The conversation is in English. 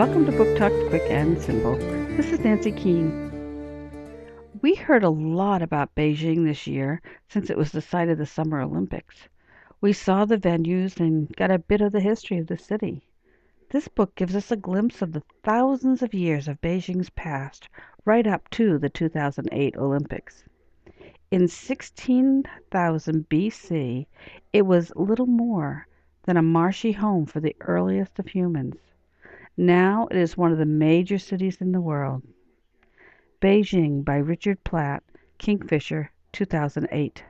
Welcome to Book Talk Quick and Simple. This is Nancy Keene. We heard a lot about Beijing this year since it was the site of the Summer Olympics. We saw the venues and got a bit of the history of the city. This book gives us a glimpse of the thousands of years of Beijing's past, right up to the 2008 Olympics. In 16,000 BC, it was little more than a marshy home for the earliest of humans. Now it is one of the major cities in the world. Beijing by Richard Platt, Kingfisher, 2008.